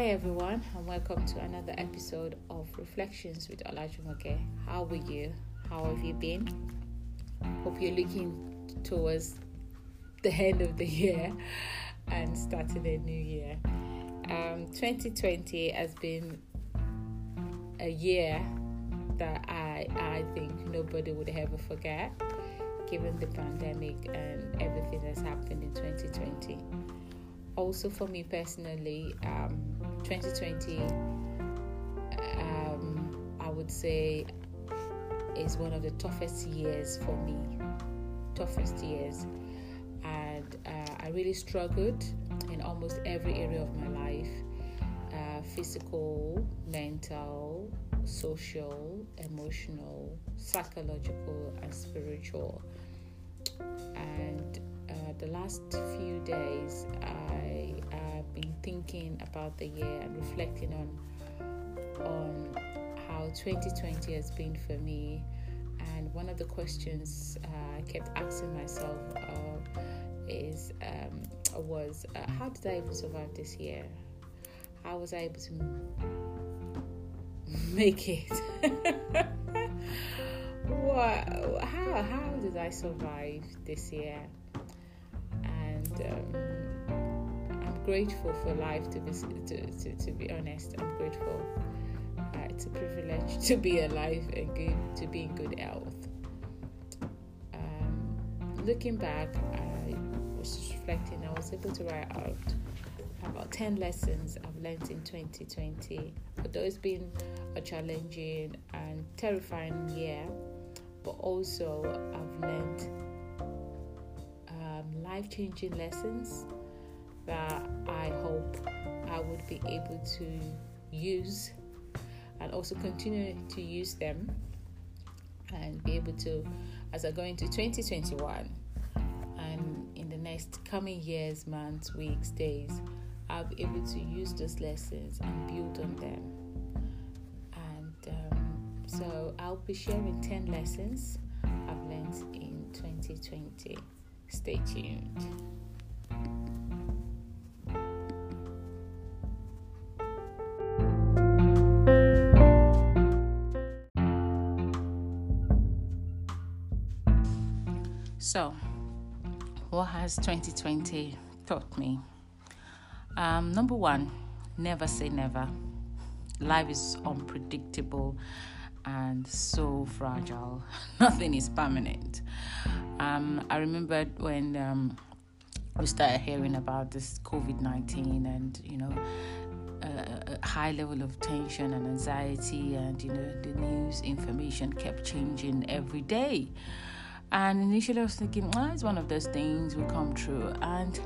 Hi everyone, and welcome to another episode of Reflections with Olajumoke. How are you? How have you been? Hope you're looking towards the end of the year and starting a new year. Um, 2020 has been a year that I I think nobody would ever forget, given the pandemic and everything that's happened in 2020 also for me personally, um, 2020, um, I would say, is one of the toughest years for me. Toughest years. And uh, I really struggled in almost every area of my life uh, physical, mental, social, emotional, psychological, and spiritual. And uh, the last few days, I have been thinking about the year and reflecting on on how 2020 has been for me. And one of the questions uh, I kept asking myself uh, is um, was uh, how did I even survive this year? How was I able to make it? what? How how did I survive this year? Um, I'm grateful for life. To be to, to, to be honest, I'm grateful. Uh, it's a privilege to be alive and good to be in good health. Um, looking back, I was reflecting. I was able to write out about 10 lessons I've learned in 2020. Although it's been a challenging and terrifying year, but also I've learned life changing lessons that I hope I would be able to use and also continue to use them and be able to, as I go into 2021 and in the next coming years, months, weeks, days, I'll be able to use those lessons and build on them. And um, so I'll be sharing 10 lessons I've learned in 2020. Stay tuned. So, what has 2020 taught me? Um, number one, never say never. Life is unpredictable and so fragile. Nothing is permanent. Um, I remember when um, we started hearing about this COVID 19 and, you know, a, high level of tension and anxiety, and, you know, the news information kept changing every day. And initially, I was thinking, oh, it's one of those things will come true. And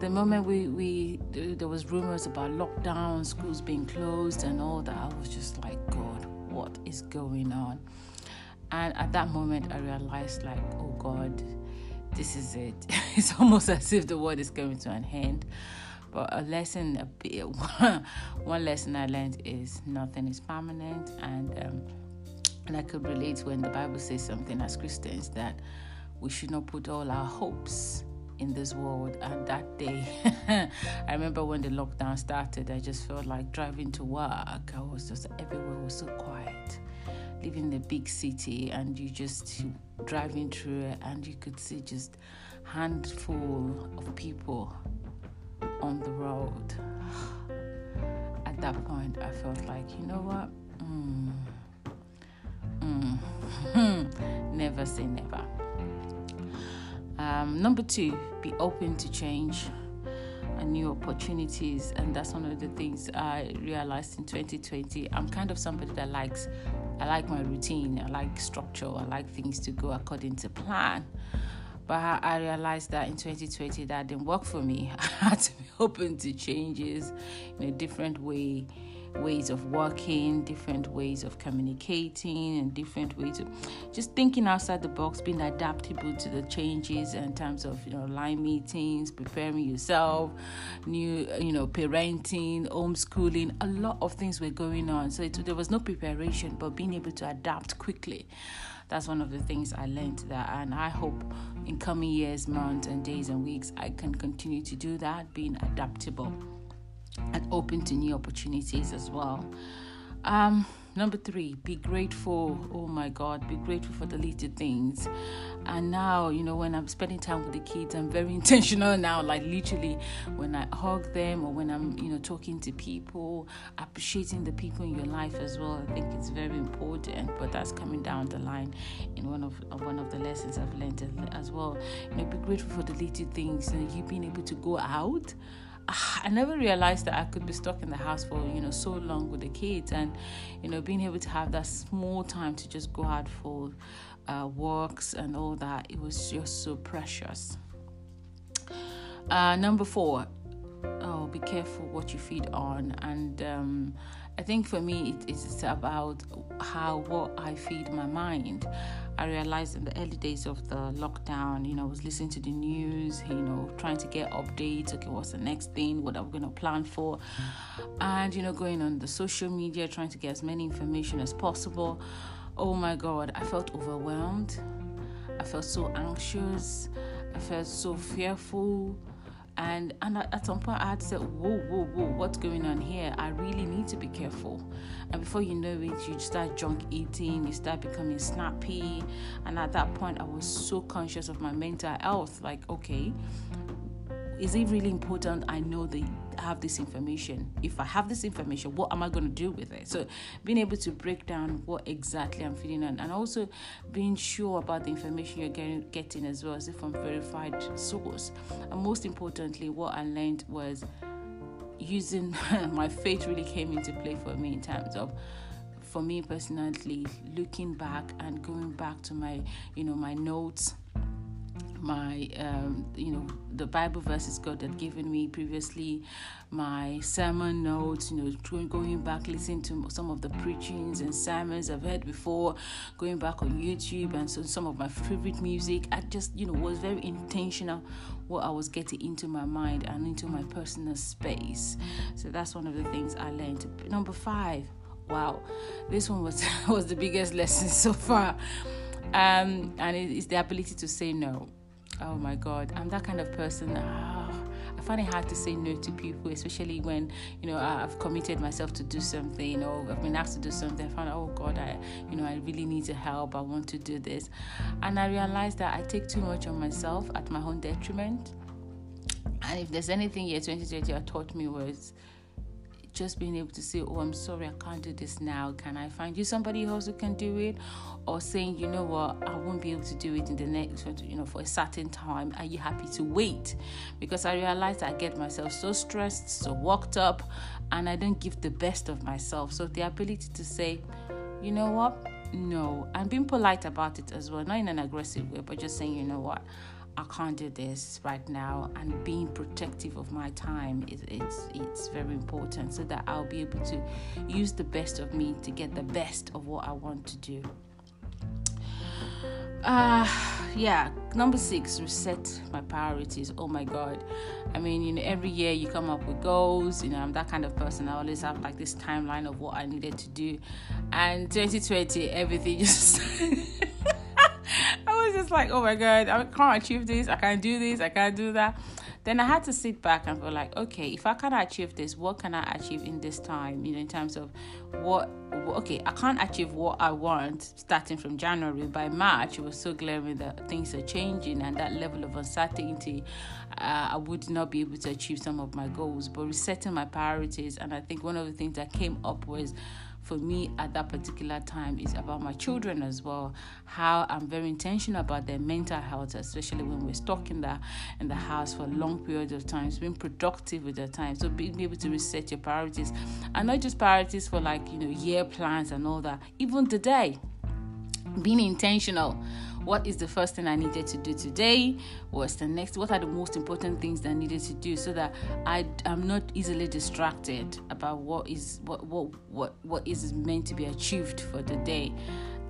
the moment we, we there was rumors about lockdown, schools being closed, and all that, I was just like, God, what is going on? And at that moment, I realized, like, oh God, this is it. it's almost as if the world is coming to an end. But a lesson, a bit, one lesson I learned is nothing is permanent, and um, and I could relate when the Bible says something as Christians that we should not put all our hopes in this world. And that day, I remember when the lockdown started, I just felt like driving to work. I was just everywhere was so quiet. Living in a big city, and you just driving through it, and you could see just handful of people on the road. At that point, I felt like, you know what? Mm, mm, never say never. Um, number two, be open to change and new opportunities. And that's one of the things I realized in 2020. I'm kind of somebody that likes, I like my routine, I like structure, I like things to go according to plan. But I realized that in 2020 that didn't work for me. I had to be open to changes in a different way ways of working, different ways of communicating, and different ways of just thinking outside the box, being adaptable to the changes in terms of you know line meetings, preparing yourself, new you know parenting, homeschooling. A lot of things were going on, so it, there was no preparation, but being able to adapt quickly. That's one of the things I learned that, and I hope in coming years, months, and days and weeks, I can continue to do that, being adaptable. And open to new opportunities as well. Um, number three, be grateful. Oh my God, be grateful for the little things. And now, you know, when I'm spending time with the kids, I'm very intentional now. Like literally, when I hug them or when I'm, you know, talking to people, appreciating the people in your life as well. I think it's very important. But that's coming down the line in one of one of the lessons I've learned as well. You know, be grateful for the little things. Know, you being able to go out I never realized that I could be stuck in the house for you know so long with the kids, and you know being able to have that small time to just go out for uh, walks and all that. It was just so precious. Uh, number four, oh, be careful what you feed on, and um, I think for me it is about how what I feed my mind. I realized in the early days of the lockdown, you know, I was listening to the news, you know, trying to get updates. Okay, what's the next thing? What are we going to plan for? And, you know, going on the social media, trying to get as many information as possible. Oh my God, I felt overwhelmed. I felt so anxious. I felt so fearful and and at some point I had to say, whoa, whoa, whoa, what's going on here? I really need to be careful. And before you know it, you start junk eating, you start becoming snappy. And at that point, I was so conscious of my mental health. Like, okay, is it really important I know they have this information? If I have this information, what am I going to do with it? So, being able to break down what exactly I'm feeling on, and also being sure about the information you're getting, getting as well as if from verified source. And most importantly, what I learned was using my faith really came into play for me in terms of for me personally looking back and going back to my you know my notes my um, you know the bible verses god had given me previously my sermon notes you know going back listening to some of the preachings and sermons i've heard before going back on youtube and so some of my favorite music. I just you know was very intentional what i was getting into my mind and into my personal space. So that's one of the things i learned. Number five wow this one was was the biggest lesson so far. Um, and it is the ability to say no oh my god i'm that kind of person. Oh, i find it hard to say no to people especially when you know i've committed myself to do something or i've been asked to do something. I found oh god i you know i really need to help. I want to do this. And i realized that i take too much on myself at my own detriment. And if there's anything year 2020 taught me was just being able to say, Oh, I'm sorry, I can't do this now. Can I find you somebody else who can do it? Or saying, You know what, I won't be able to do it in the next, you know, for a certain time. Are you happy to wait? Because I realized I get myself so stressed, so worked up, and I don't give the best of myself. So the ability to say, You know what, no, and being polite about it as well, not in an aggressive way, but just saying, You know what, I can't do this right now, and being protective of my time is it's it's very important so that I'll be able to use the best of me to get the best of what I want to do. Uh yeah, number six, reset my priorities. Oh my god. I mean, you know, every year you come up with goals, you know, I'm that kind of person. I always have like this timeline of what I needed to do. And 2020, everything just just like, oh my god, I can't achieve this, I can't do this, I can't do that. Then I had to sit back and feel like, okay, if I can achieve this, what can I achieve in this time? You know, in terms of what, okay, I can't achieve what I want starting from January. By March, it was so glaring that things are changing and that level of uncertainty, uh, I would not be able to achieve some of my goals. But resetting my priorities, and I think one of the things that came up was for me at that particular time is about my children as well. How I'm very intentional about their mental health, especially when we're stuck in the in the house for long periods of time, being productive with their time. So being able to reset your priorities, and not just priorities for like you know year plans and all that. Even today, being intentional what is the first thing I needed to do today? What's the next? What are the most important things that I needed to do so that I am not easily distracted about what is what what what what is meant to be achieved for the day?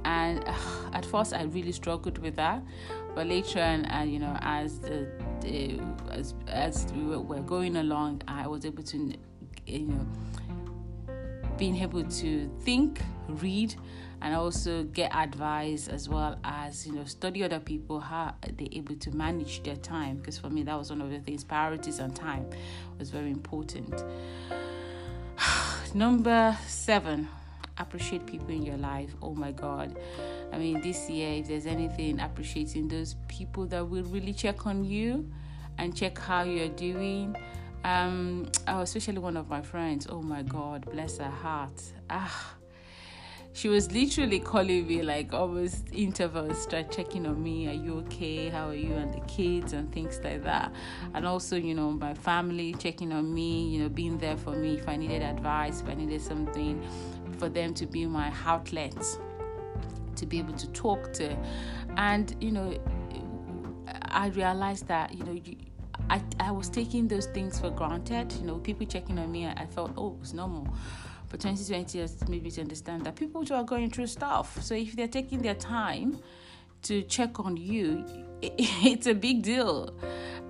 And uh, at first, I really struggled with that, but later on, uh, you know, as the, the as as we were, were going along, I was able to, you know being able to think, read and also get advice as well as you know study other people how they're able to manage their time because for me that was one of the things. Priorities and time was very important. Number seven appreciate people in your life. Oh my god. I mean this year if there's anything appreciating those people that will really check on you and check how you're doing um oh, especially one of my friends. Oh my god bless her heart. Ah she was literally calling me like almost intervals, start checking on me. Are you okay? How are you and the kids and things like that. And also, you know, my family checking on me, you know, being there for me if I needed advice, if I needed something, for them to be my outlet, to be able to talk to. And, you know, I realized that, you know, you, I, I was taking those things for granted. You know, people checking on me, I felt, oh, it's normal for 2020 is maybe to understand that people who are going through stuff. So if they're taking their time to check on you, it's a big deal.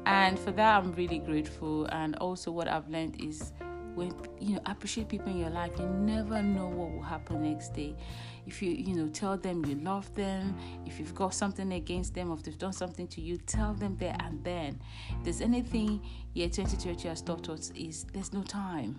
And for that, I'm really grateful. And also, what I've learned is when you know appreciate people in your life, you never know what will happen next day. If you you know tell them you love them, if you've got something against them, or if they've done something to you, tell them there and then. If there's anything, yeah, 2020 has taught us is there's no time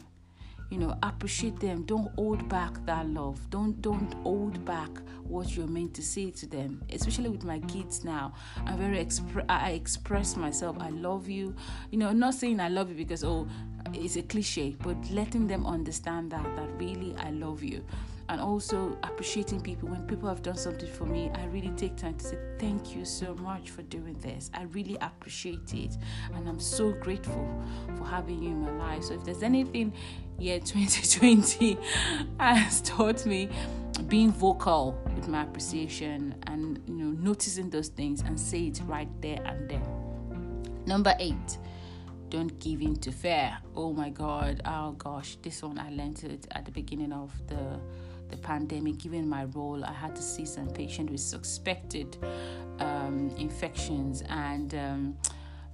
you know appreciate them. Don't hold back that love. Don't don't hold back what you're meant to say to them especially with my kids now. I'm very expre- i express myself i love you. You know not saying i love you because oh it's a cliche but letting them understand that that really i love you. And also appreciating people. When people have done something for me i really take time to say thank you so much for doing this. I really appreciate it. And i'm so grateful for having you in my life. So if there's anything year 2020 has taught me being vocal with my appreciation and you know noticing those things and say it right there and then number eight don't give in to fear oh my god oh gosh this one i learned it at the beginning of the the pandemic, given my role, I had to see some patients with suspected um, infections and. Um,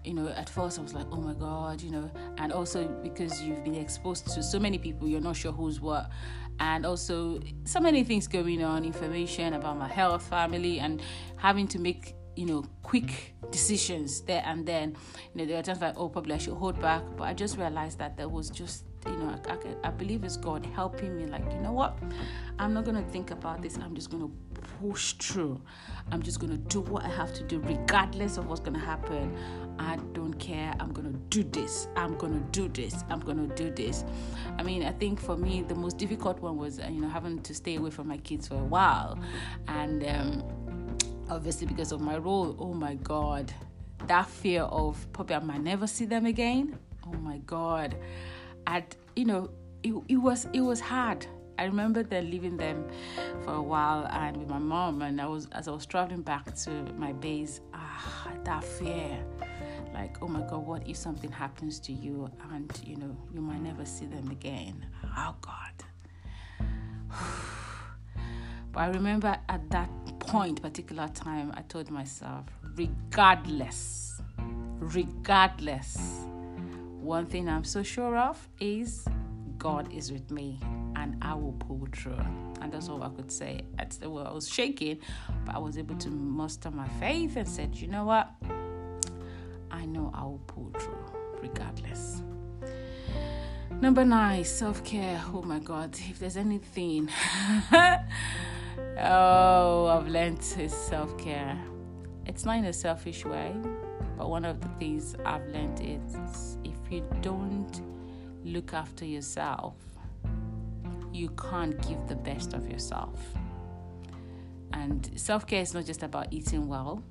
you know, at first I was like, oh my God, you know, and also because you've been exposed to so many people, you're not sure who's what. And also, so many things going on, information about my health, family, and having to make, you know, quick decisions there and then. You know, there are times like, oh, probably I should hold back. But I just realized that there was just you know, I, I, I believe it's God helping me. Like, you know what? I'm not gonna think about this. I'm just gonna push through. I'm just gonna do what I have to do, regardless of what's gonna happen. I don't care. I'm gonna do this. I'm gonna do this. I'm gonna do this. I mean, I think for me, the most difficult one was, you know, having to stay away from my kids for a while, and um, obviously because of my role. Oh my God, that fear of probably I might never see them again. Oh my God. You know, it, it was it was hard. I remember then leaving them for a while and with my mom, and I was as I was traveling back to my base, ah, that fear, like, oh my God, what if something happens to you and you know you might never see them again? Oh God. but I remember at that point, particular time, I told myself, regardless, regardless one thing I'm so sure of is God is with me and I will pull through. And that's all I could say. At the well, I was shaking, but I was able to muster my faith and said, you know what? I know I will pull through regardless. Number nine, self care. Oh my God, if there's anything, oh, I've learned is self care. It's not in a selfish way, but one of the things I've learned is if you don't look after yourself, you can't give the best of yourself. And self care is not just about eating well,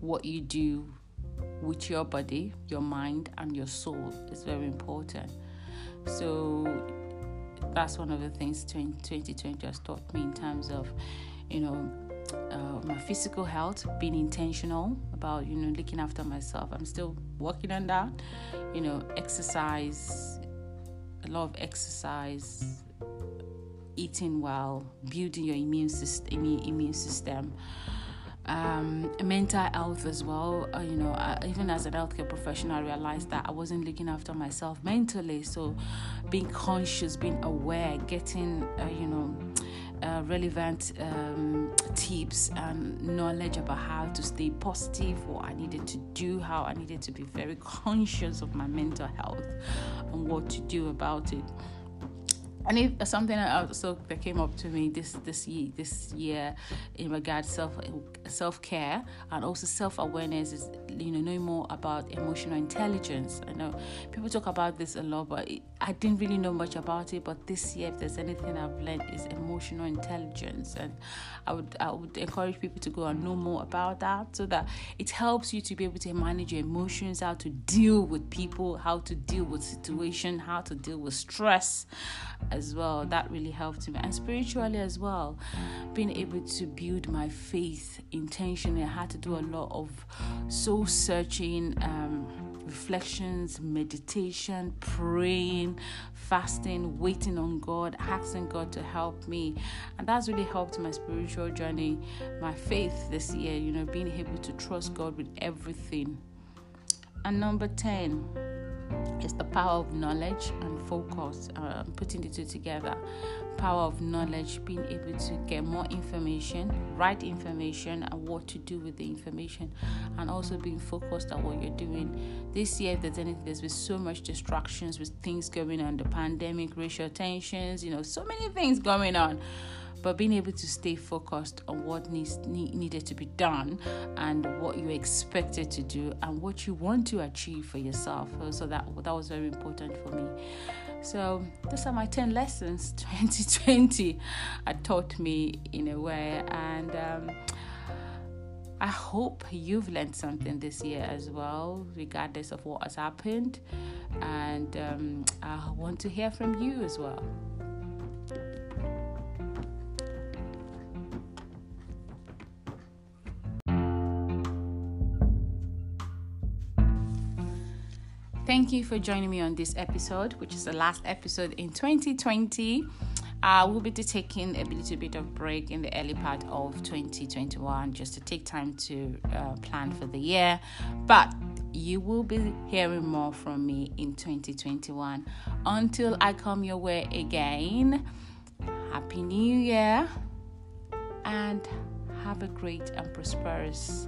what you do with your body, your mind, and your soul is very important. So that's one of the things 2020 has taught me in terms of, you know, uh, my physical health, being intentional about you know looking after myself. I'm still working on that. You know, exercise, a lot of exercise, eating well, building your immune system. Immune system. Um, mental health as well. Uh, you know, uh, even as a healthcare professional, I realized that I wasn't looking after myself mentally. So, being conscious, being aware, getting, uh, you know, uh, relevant um, tips and knowledge about how to stay positive, what I needed to do, how I needed to be very conscious of my mental health, and what to do about it and if something also that came up to me this this year this year in regards self self care and also self awareness is you know knowing more about emotional intelligence. I know people talk about this a lot, but I didn't really know much about it. But this year, if there's anything I've learned, is emotional intelligence, and I would I would encourage people to go and know more about that so that it helps you to be able to manage your emotions, how to deal with people, how to deal with situation, how to deal with stress as well. That really helped me. And spiritually as well, being able to build my faith intentionally. I had to do a lot of soul searching, um, reflections, meditation, praying, fasting, waiting on God, asking God to help me. And that's really helped my spiritual journey, my faith this year, you know, being able to trust God with everything. And number 10, it's the power of knowledge and focus, uh, putting the two together. Power of knowledge, being able to get more information, right information, and what to do with the information, and also being focused on what you're doing. This year, if there's anything, there's been so much distractions with things going on, the pandemic, racial tensions, you know, so many things going on but being able to stay focused on what needs need, needed to be done and what you're expected to do and what you want to achieve for yourself. So that that was very important for me. So those are my 10 lessons 2020 had taught me in a way and um, I hope you've learned something this year as well, regardless of what has happened. And um, I want to hear from you as well. Thank you for joining me on this episode, which is the last episode in 2020. Uh, we'll be taking a little bit of break in the early part of 2021 just to take time to uh, plan for the year. But you will be hearing more from me in 2021. Until I come your way again, Happy New Year and have a great and prosperous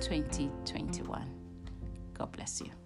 2021. God bless you.